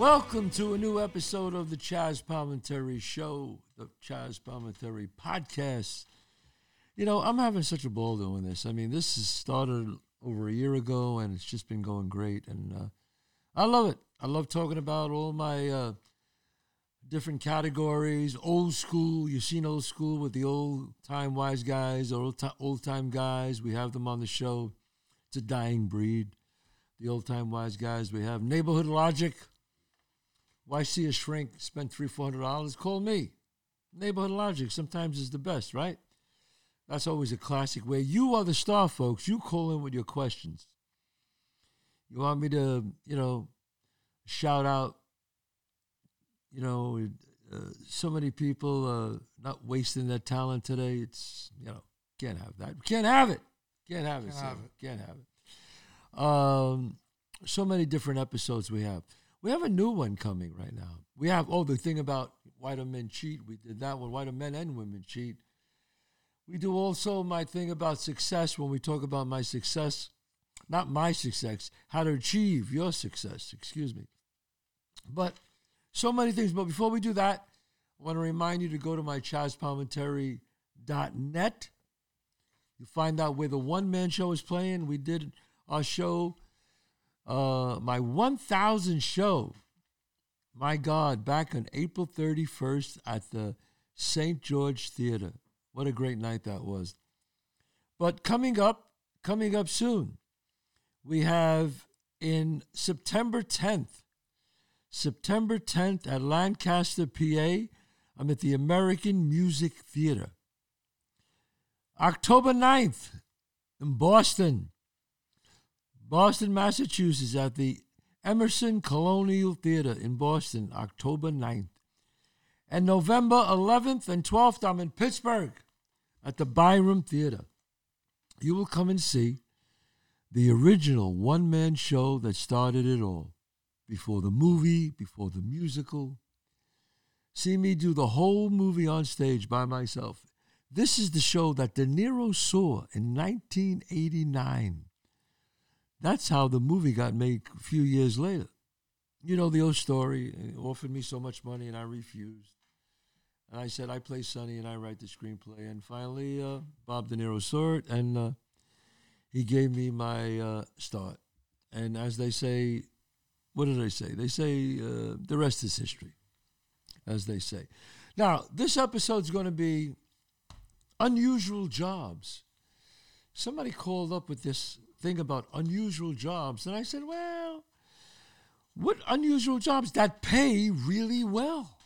Welcome to a new episode of the Chazz Palminteri Show, the Chazz Palminteri Podcast. You know, I'm having such a ball doing this. I mean, this has started over a year ago, and it's just been going great, and uh, I love it. I love talking about all my uh, different categories, old school. You've seen old school with the old time wise guys, old time, old time guys. We have them on the show. It's a dying breed. The old time wise guys. We have neighborhood logic. Why see a shrink spend three, four hundred dollars? Call me. Neighborhood logic sometimes is the best, right? That's always a classic way. You are the star, folks. You call in with your questions. You want me to, you know, shout out, you know, uh, so many people uh, not wasting their talent today. It's, you know, can't have that. Can't have it. Can't have it. Can't have it. Can't have it. Um, so many different episodes we have. We have a new one coming right now. We have, oh, the thing about why do men cheat. We did that one. Why do men and women cheat? We do also my thing about success when we talk about my success, not my success, how to achieve your success, excuse me. But so many things. But before we do that, I want to remind you to go to my chazzpalminteri.net. You find out where the one man show is playing. We did our show, uh, my 1000 show, my God, back on April 31st at the St. George Theater. What a great night that was. But coming up, coming up soon, we have in September 10th, September 10th at Lancaster, PA, I'm at the American Music Theater. October 9th in Boston, Boston, Massachusetts, at the Emerson Colonial Theater in Boston, October 9th. And November 11th and 12th, I'm in Pittsburgh at the Byham Theater. You will come and see the original one man show that started it all before the movie, before the musical. See me do the whole movie on stage by myself. This is the show that De Niro saw in 1989. That's how the movie got made a few years later. You know the old story. Offered me so much money and I refused. And I said, I play Sonny and I write the screenplay. And finally, uh, Bob De Niro saw it and uh, he gave me my uh, start. And as they say, what did I say? They say uh, the rest is history, as they say. Now, this episode is going to be unusual jobs. Somebody called up with this thing about unusual jobs. And I said, well, what unusual jobs that pay really well?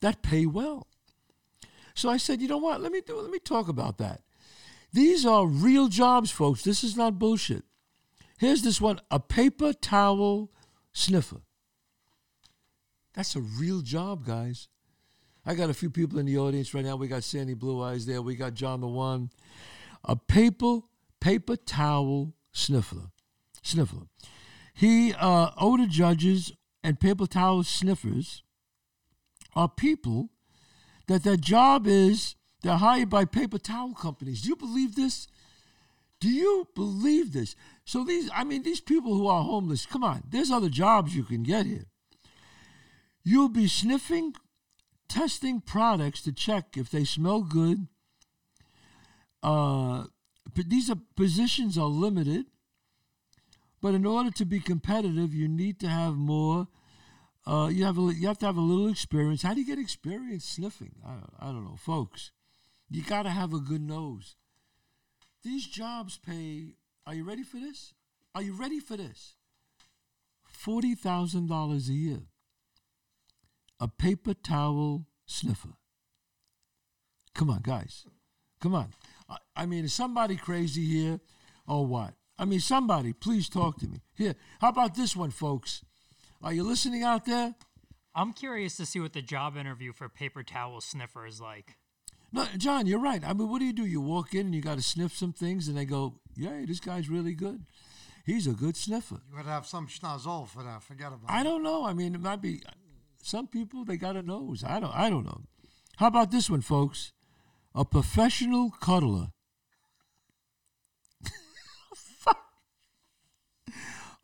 That pay well. So I said, you know what? Let me do. Let me talk about that. These are real jobs, folks. This is not bullshit. Here's this one: a paper towel sniffer. That's a real job, guys. I got a few people in the audience right now. We got Sandy Blue Eyes there. We got John the One. A paper paper towel sniffer. Sniffer. He uh, odor judges and paper towel sniffers are people that their job is they're hired by paper towel companies. Do you believe this? Do you believe this? So these, I mean, these people who are homeless, come on, there's other jobs you can get here. You'll be sniffing, testing products to check if they smell good. Uh, these are, positions are limited, but in order to be competitive, you need to have more. Uh, you have a, you have to have a little experience. How do you get experience sniffing? I, I don't know, folks. You got to have a good nose. These jobs pay. Are you ready for this? Are you ready for this? Forty thousand dollars a year. A paper towel sniffer. Come on, guys. Come on. I, I mean, is somebody crazy here or what? I mean, somebody, please talk to me. Here, how about this one, folks? Are you listening out there? I'm curious to see what the job interview for paper towel sniffer is like. No, John, you're right. I mean, what do you do? You walk in and you got to sniff some things, and they go, "Yeah, this guy's really good. He's a good sniffer." You would have some schnozzle for that. Forget about it. I it. don't know. I mean, it might be some people they got a nose. I don't. I don't know. How about this one, folks? A professional cuddler.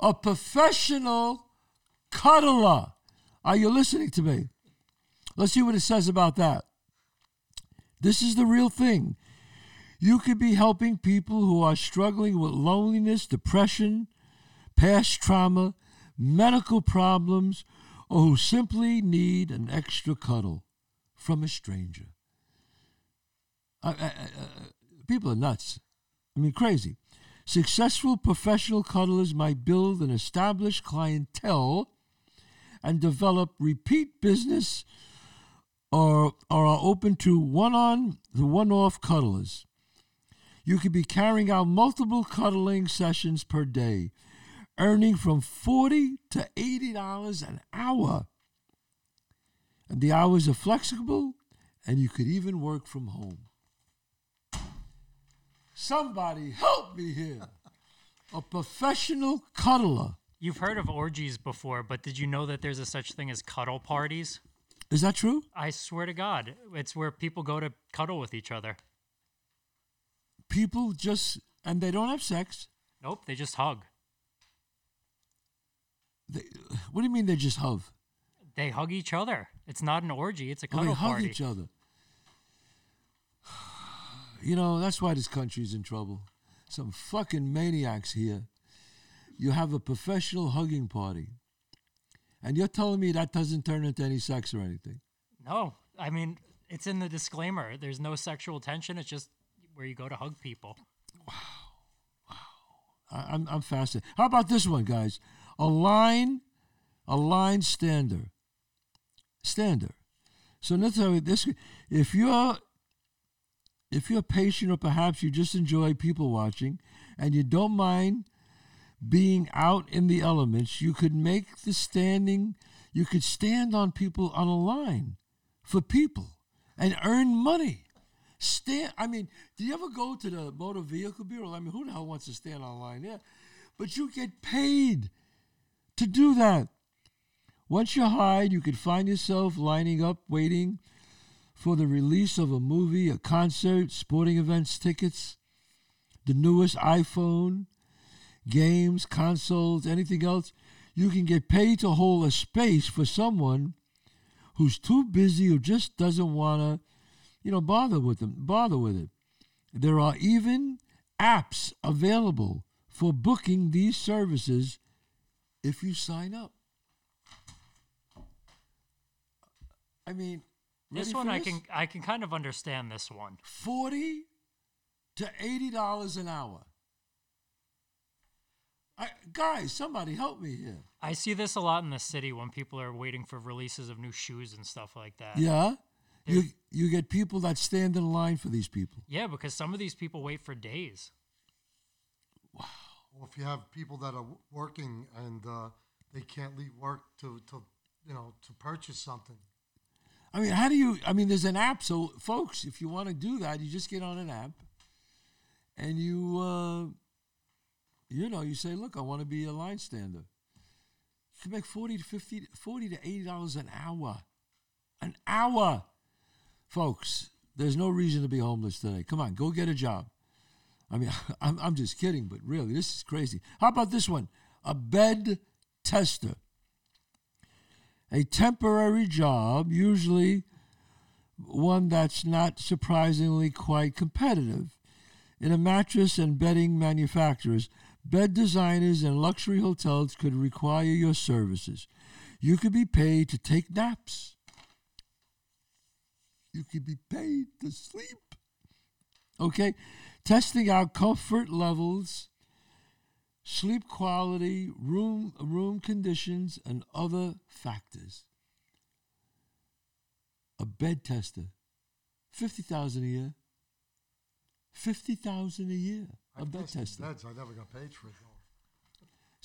a professional cuddler. Are you listening to me? Let's see what it says about that. This is the real thing. You could be helping people who are struggling with loneliness, depression, past trauma, medical problems, or who simply need an extra cuddle from a stranger. I, I, I, people are nuts. I mean, crazy. Successful professional cuddlers might build an established clientele and develop repeat business or, or are open to one on the one off cuddlers. You could be carrying out multiple cuddling sessions per day, earning from forty to eighty dollars an hour. And the hours are flexible, and you could even work from home. Somebody help me here. A professional cuddler. You've heard of orgies before, but did you know that there's a such thing as cuddle parties? Is that true? I swear to God, it's where people go to cuddle with each other. People just, and they don't have sex. Nope, they just hug. They, what do you mean they just hug? They hug each other. It's not an orgy, it's a Oh, cuddle they hug party. each other. You know, that's why this country's in trouble. Some fucking maniacs here. You have a professional hugging party. And you're telling me that doesn't turn into any sex or anything. No, I mean, it's in the disclaimer. There's no sexual tension, it's just where you go to hug people. Wow. Wow. I, I'm, I'm fascinated. How about this one, guys? A line, a line stander. Stander. So you this: if you're if you're patient or perhaps you just enjoy people watching and you don't mind being out in the elements, you could make the standing, you could stand on people on a line for people and earn money. Stand, I mean, do you ever go to the motor vehicle bureau? I mean, who the hell wants to stand on line there? But you get paid to do that. Once you're hired, you could find yourself lining up waiting for the release of a movie, a concert, sporting events tickets, the newest iPhone, games, consoles, anything else. You can get paid to hold a space for someone who's too busy or just doesn't want to, you know, bother with them, bother with it. There are even apps available for booking these services if you sign up. I mean, This one for I this? can I can kind of understand this one. forty to eighty dollars an hour. I, guys, somebody help me here. I see this a lot in the city when people are waiting for releases of new shoes and stuff like that. Yeah, you you get people that stand in line for these people. Yeah, because some of these people wait for days. Or if you have people that are working and uh, they can't leave work to, to, you know, to purchase something. I mean, how do you? I mean, there's an app. So, folks, if you want to do that, you just get on an app, and you, uh, you know, you say, "Look, I want to be a line stander." You can make forty to 50, 40 to eighty dollars an hour, an hour, folks. There's no reason to be homeless today. Come on, go get a job. I mean, I'm, I'm just kidding, but really, this is crazy. How about this one? A bed tester a temporary job, usually one that's not surprisingly quite competitive. In a mattress and bedding manufacturers, bed designers and luxury hotels could require your services. You could be paid to take naps. You could be paid to sleep. Okay? Testing out comfort levels sleep quality, room room conditions, and other factors. A bed tester, fifty thousand a year. Fifty thousand a year. A bed tested tester. Beds, I never got paid for it.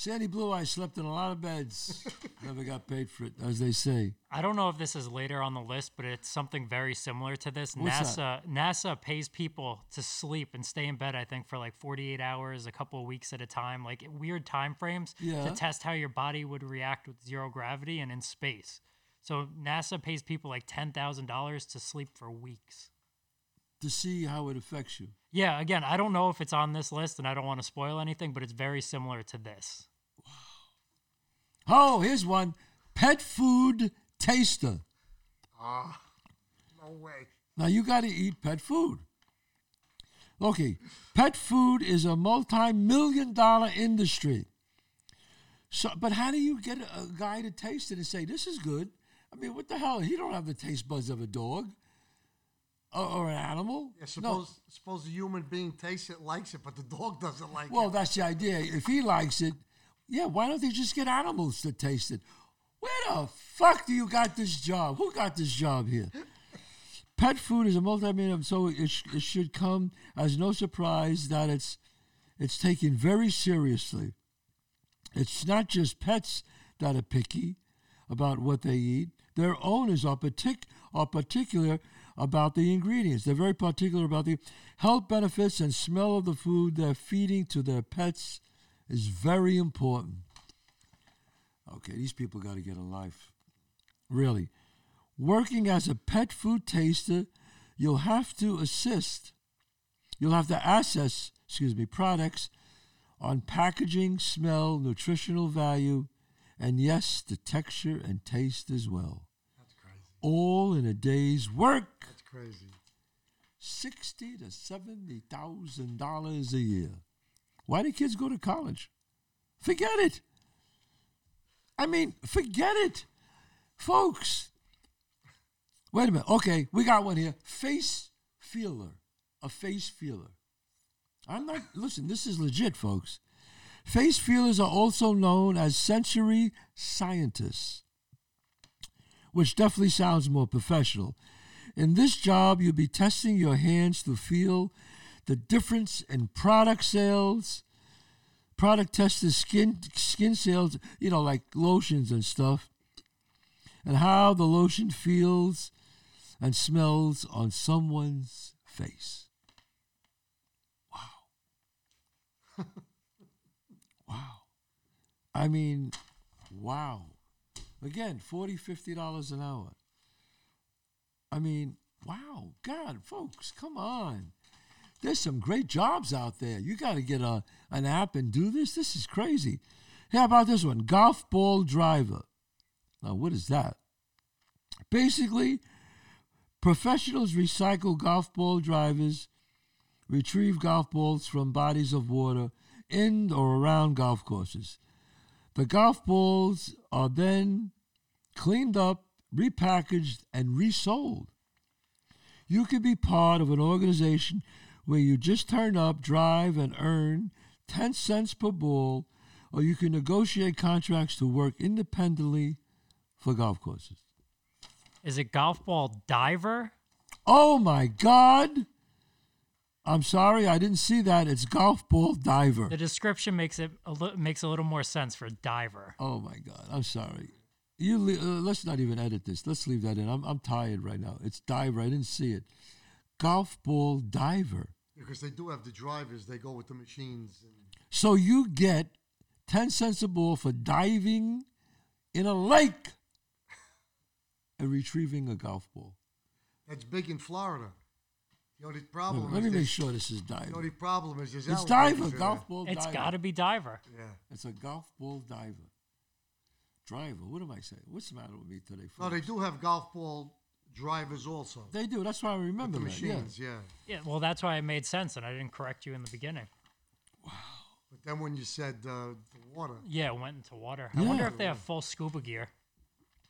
Sandy Blue Eye slept in a lot of beds. Never got paid for it, as they say. I don't know if this is later on the list, but it's something very similar to this. What's NASA NASA pays people to sleep and stay in bed. I think for like 48 hours, a couple of weeks at a time, like weird time frames Yeah. to test how your body would react with zero gravity and in space. So NASA pays people like ten thousand dollars to sleep for weeks. To see how it affects you. Yeah, again, I don't know if it's on this list, and I don't want to spoil anything, but it's very similar to this. Oh, here's one pet food taster. Ah, no way. Now you got to eat pet food. Okay, pet food is a multi-million dollar industry. So, but how do you get a, a guy to taste it and say this is good? I mean, what the hell? He don't have the taste buds of a dog or, or an animal. Yeah, suppose suppose the human being tastes it, likes it, but the dog doesn't like Well, it. Well, that's the idea. If he likes it, yeah, why don't they just get animals to taste it? Where the fuck do you got this job? Who got this job here? Pet food is a multi-million, so it, sh- it should come as no surprise that it's it's taken very seriously. It's not just pets that are picky about what they eat. Their owners are, partic- are particular about the ingredients. They're very particular about the health benefits and smell of the food they're feeding to their pets is very important. Okay, these people got to get a life. Really. Working as a pet food taster, you'll have to assist. You'll have to assess, excuse me, products on packaging, smell, nutritional value, and yes, the texture and taste as well. That's crazy. All in a day's work. That's crazy. Sixty to seventy thousand dollars a year. Why do kids go to college? Forget it. I mean, forget it, folks. Wait a minute. Okay, we got one here. Face feeler, a face feeler. I'm not. Listen, this is legit, folks. Face feelers are also known as sensory scientists, which definitely sounds more professional. In this job, you'll be testing your hands to feel the difference in product sales. Product testers skin skin sales, you know, like lotions and stuff, and how the lotion feels and smells on someone's face. Wow. wow. I mean, wow. Again, 40 $50 an hour. I mean, wow, God, folks, come on. There's some great jobs out there. You got to get a, an app and do this. This is crazy. How about this one? Golf ball driver. Now, what is that? Basically, professionals recycle golf ball drivers, retrieve golf balls from bodies of water in or around golf courses. The golf balls are then cleaned up, repackaged, and resold. You could be part of an organization where you just turn up, drive, and earn 10 cents per ball, or you can negotiate contracts to work independently for golf courses. Is it golf ball diver? Oh my God! I'm sorry, I didn't see that. It's golf ball diver. The description makes it a li- makes a little more sense for diver. Oh my God, I'm sorry. You le- uh, let's not even edit this. Let's leave that in. I'm I'm tired right now. It's diver. I didn't see it. Golf ball diver. Because they do have the drivers, they go with the machines. And So you get ten cents a ball for diving in a lake and retrieving a golf ball. that's big in Florida. The only problem Let is me make sure this is diver. the only problem is there's It's alligators diver. there. Golf ball It's diver. got to be diver. Yeah. It's a golf ball diver. Driver. What am I saying? What's the matter with me today? No, they do have golf ball drivers also. They do. That's why I remember the that. Yeah. machines, yeah. Yeah, well, that's why it made sense, and I didn't correct you in the beginning. Wow. But then when you said uh, the water, Yeah, it went into water. I wonder if they have full scuba gear.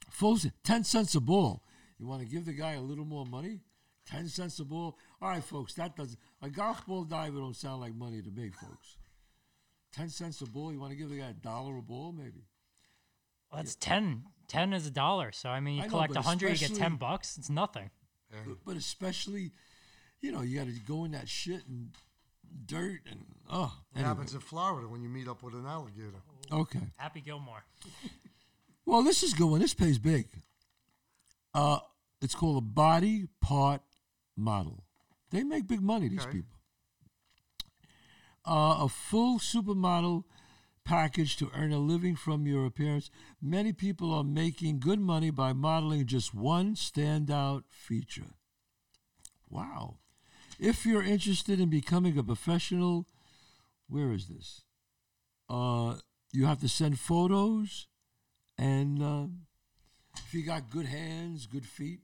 Full ten cents a ball. You want to give the guy a little more money? Ten cents a ball. All right, folks. That does a golf ball diver don't sound like money to me, folks. Ten cents a ball. You want to give the guy a dollar a ball, maybe? Well, that's 10. 10 is a dollar. So, I mean, you I know, collect a but 100, you get 10 especially- bucks. It's nothing. But, but especially, you know, you got to go in that shit and dirt and oh. what Anyway. happens in Florida when you meet up with an alligator? Okay. Happy Gilmore. Well, this is good one. This pays big. Uh, it's called a body part model. They make big money. These Okay. people. Uh, a full supermodel package to earn a living from your appearance. Many people are making good money by modeling just one standout feature. Wow. If you're interested in becoming a professional, where is this? Uh, you have to send photos and uh, if you got good hands, good feet,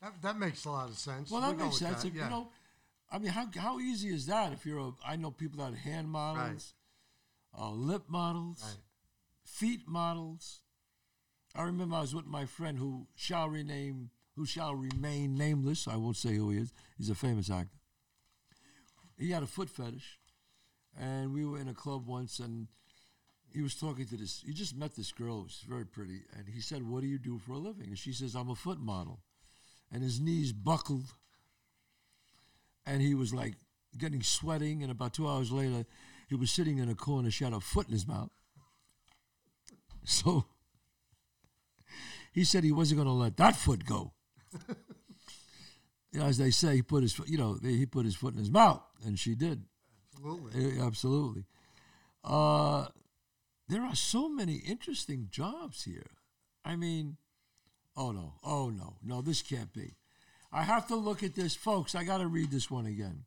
That, that makes a lot of sense. well, that go makes sense. that, If, yeah. You know, I mean, how how easy is that? If you're a, I know people that are hand models, uh, lip models, Right. feet models. I remember I was with my friend who shall rename, who shall remain nameless. I won't say who he is. He's a famous actor. He had a foot fetish, and we were in a club once, and he was talking to this. He just met this girl, was very pretty, and he said, "What do you do for a living?" And she says, "I'm a foot model," and his knees buckled, and he was like getting sweating. And about two hours later, he was sitting in a corner, she had a foot in his mouth. So he said he wasn't going to let that foot go. you know, as they say, he put his foot, you know, he put his foot in his mouth, and she did. Absolutely. Eh, Absolutely. Uh, there are so many interesting jobs here. I mean, oh no, oh no, no, this can't be. I have to look at this, folks. I got to read this one again.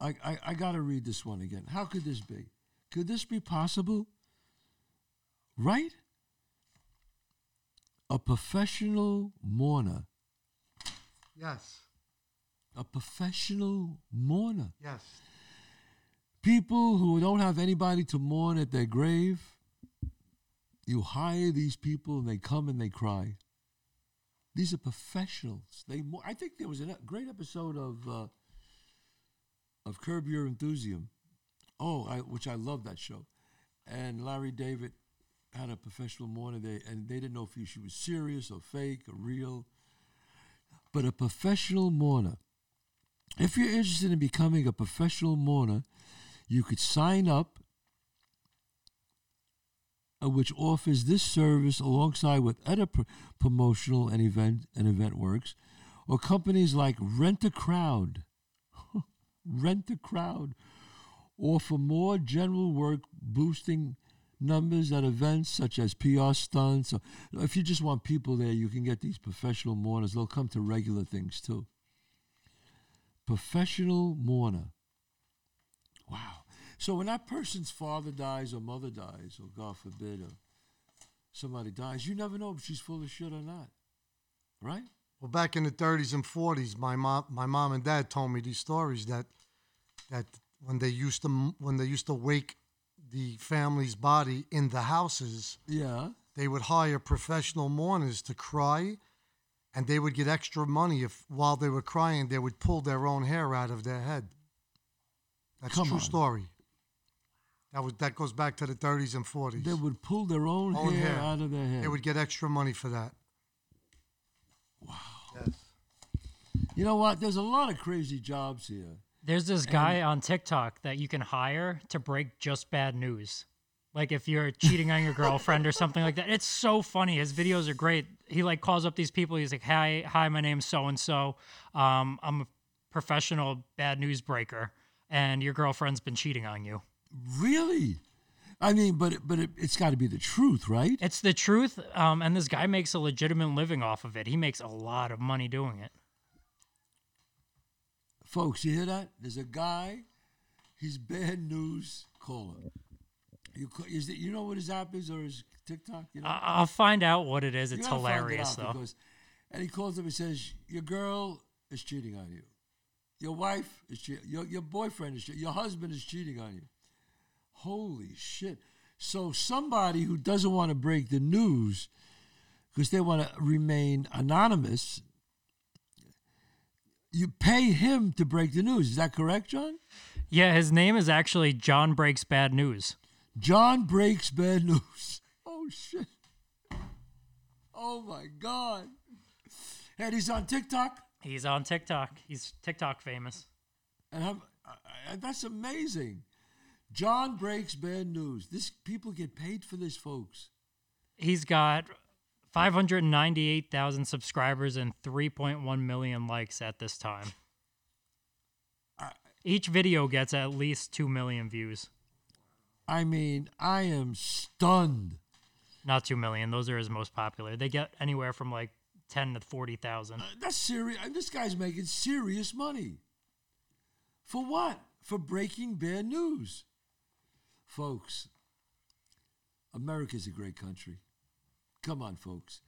I, I, I got to read this one again. How could this be? Could this be possible? Right? A professional mourner. Yes. A professional mourner. Yes. people who don't have anybody to mourn at their grave, you hire these people and they come and they cry. These are professionals. They, mo- I think there was a great episode of uh, of Curb Your Enthusiasm. Oh, I, which I love that show. And Larry David had a professional mourner, they, and they didn't know if she was serious or fake or real. But a professional mourner. If you're interested in becoming a professional mourner, you could sign up, uh, which offers this service alongside with other pr- promotional and event and event works, or companies like Rent a Crowd. Rent the Crowd, or for more general work boosting numbers at events such as PR stunts. Or if you just want people there, you can get these professional mourners. They'll come to regular things too. Professional mourner. Wow. So when that person's father dies or mother dies, or God forbid, or somebody dies, you never know if she's full of shit or not. Right? Well, back in the 30s and 40s, my mom, my mom and dad told me these stories that that when they used to when they used to wake the family's body in the houses, Yeah. they would hire professional mourners to cry, and they would get extra money if while they were crying they would pull their own hair out of their head. That's Come a true on. story. That was that goes back to the 30s and 40s. They would pull their own, Own hair, hair. out of their head. They would get extra money for that. Wow. Yes. you know what? There's a lot of crazy jobs here. There's this guy on TikTok that you can hire to break just bad news. Like if you're cheating on your girlfriend or something like that. It's so funny. His videos are great. He like calls up these people. He's like, "Hi, hi, my name's so and so. Um, I'm a professional bad news breaker, and your girlfriend's been cheating on you." Really? I mean, but but it, it's got to be the truth, right? It's the truth. Um, and this guy makes a legitimate living off of it. He makes a lot of money doing it. Folks, you hear that? There's a guy. He's bad news caller. You is it, you know what his app is or his TikTok? You know. I- I'll find out what it is. It's find it hilarious though. because- and he calls up and says, "Your girl is cheating on you. Your wife is cheating. Your your boyfriend is cheating. Your husband is cheating on you." Holy shit! So somebody who doesn't want to break the news because they want to remain anonymous, you pay him to break the news. Is that correct, John? Yeah, his name is actually John Breaks Bad News. John breaks bad news. Oh shit! Oh my god! And he's on TikTok. He's on TikTok. He's TikTok famous. And have, I, I, that's amazing. John breaks bad news. This people get paid for this, folks. He's got 598,000 subscribers and 3.1 million likes at this time. Each video gets at least 2 million views. I mean, I am stunned. Not 2 million. Those are his most popular. They get anywhere from like 10 to 40,000. Uh, That's serious. This guy's making serious money. For what? For breaking bad news, folks. America's a great country. Come on, folks.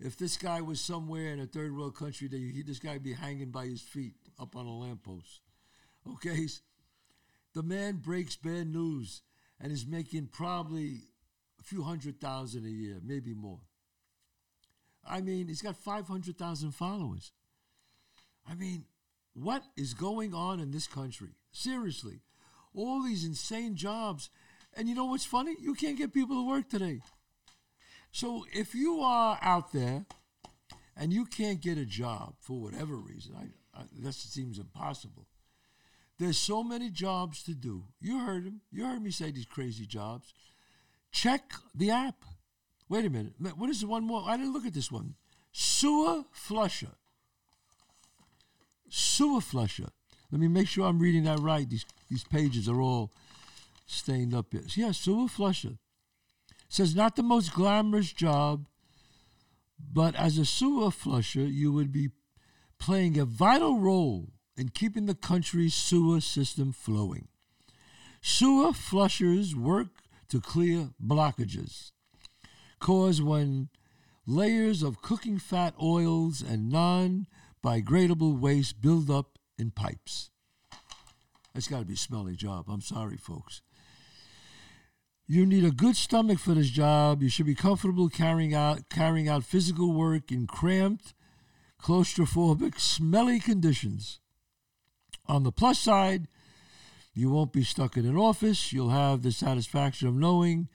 If this guy was somewhere in a third world country, this guy would be hanging by his feet up on a lamppost. Okay? The man breaks bad news and is making probably a few hundred thousand a year, maybe more. I mean, he's got 500,000 followers. I mean, what is going on in this country? Seriously. All these insane jobs. And you know what's funny? You can't get people to work today. So if you are out there and you can't get a job for whatever reason, I, I, that seems impossible. There's so many jobs to do. You heard him. You heard me say these crazy jobs. Check the app. Wait a minute. What is the one more? I didn't look at this one. Sewer flusher. Sewer flusher. Let me make sure I'm reading that right. These these pages are all stained up here. Yeah, sewer flusher. Says not the most glamorous job, but as a sewer flusher, you would be playing a vital role in keeping the country's sewer system flowing. Sewer flushers work to clear blockages caused when layers of cooking fat oils and non biodegradable waste build up in pipes. That's got to be a smelly job. I'm sorry, folks. You need a good stomach for this job. You should be comfortable carrying out carrying out physical work in cramped, claustrophobic, smelly conditions. On the plus side, you won't be stuck in an office. You'll have the satisfaction of knowing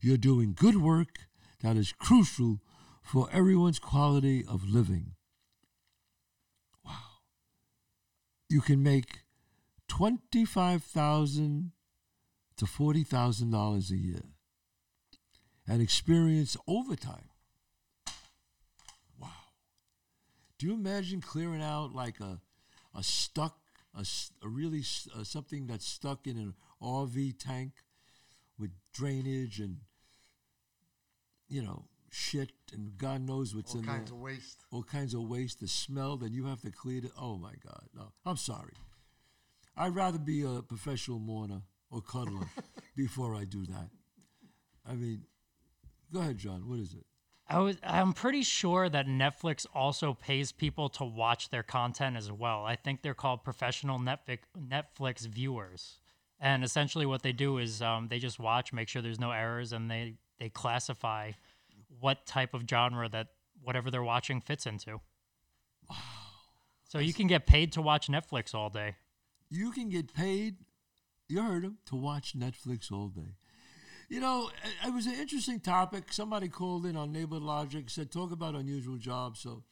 you're doing good work that is crucial for everyone's quality of living. Wow. You can make 25000 to $40,000 a year and experience overtime. Wow. Do you imagine clearing out like a, a stuck a, a really uh, something that's stuck in an RV tank with drainage and you know shit and God knows what's all in kinds there. of waste. All kinds of waste. The smell that you have to clear. it. Oh my God! No, I'm sorry. I'd rather be a professional mourner or cuddler before I do that. I mean, go ahead, John. What is it? I was, I'm pretty sure that Netflix also pays people to watch their content as well. I think they're called professional Netflix, Netflix viewers. And essentially, what they do is um, they just watch, make sure there's no errors, and they, they classify what type of genre that whatever they're watching fits into. Wow. So you can get paid to watch Netflix all day. You can get paid, you heard him, to watch Netflix all day. You know, it was an interesting topic. Somebody called in on Neighborhood Logic, said, talk about unusual jobs. So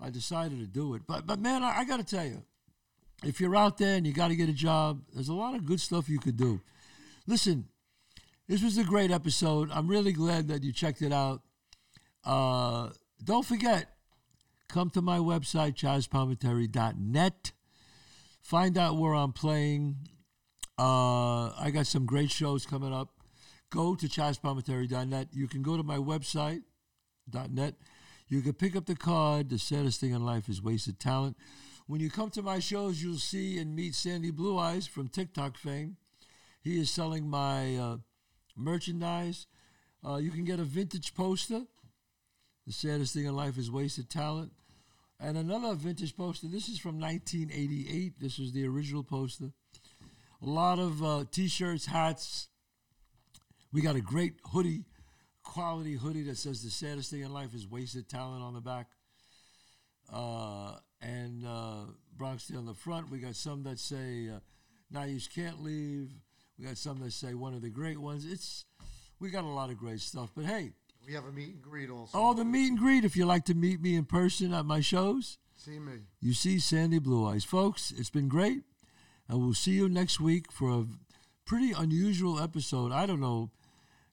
I decided to do it. But, but man, I, I got to tell you, if you're out there and you got to get a job, there's a lot of good stuff you could do. Listen, this was a great episode. I'm really glad that you checked it out. Uh, don't forget, come to my website, chazzpalminteri.net. Find out where I'm playing. Uh, I got some great shows coming up go to chazzpalminteri.net. You can go to my website, .net. You can pick up the card. The saddest thing in life is wasted talent. When you come to my shows, you'll see and meet Sandy Blue Eyes from TikTok fame. He is selling my uh, merchandise. Uh, you can get a vintage poster. The saddest thing in life is wasted talent. And another vintage poster. This is from 1988. This was the original poster. A lot of uh, t shirts, hats, we got a great hoodie, quality hoodie that says the saddest thing in life is wasted talent on the back. Uh, and uh, Bronx Tale on the front. We got some that say uh, now you can't leave. We got some that say one of the great ones. It's we got a lot of great stuff. But hey, we have a meet and greet also. Oh, the meet and greet. If you like to meet me in person at my shows, see me. You see Sandy Blue Eyes, folks. It's been great, and we'll see you next week for a pretty unusual episode. I don't know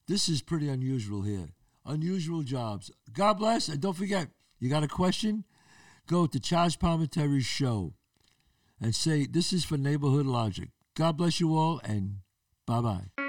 this is pretty unusual here. Unusual jobs. God bless. And don't forget, you got a question? Go to Chazz Palminteri's show and say, This is for Neighborhood Logic. God bless you all, and bye bye.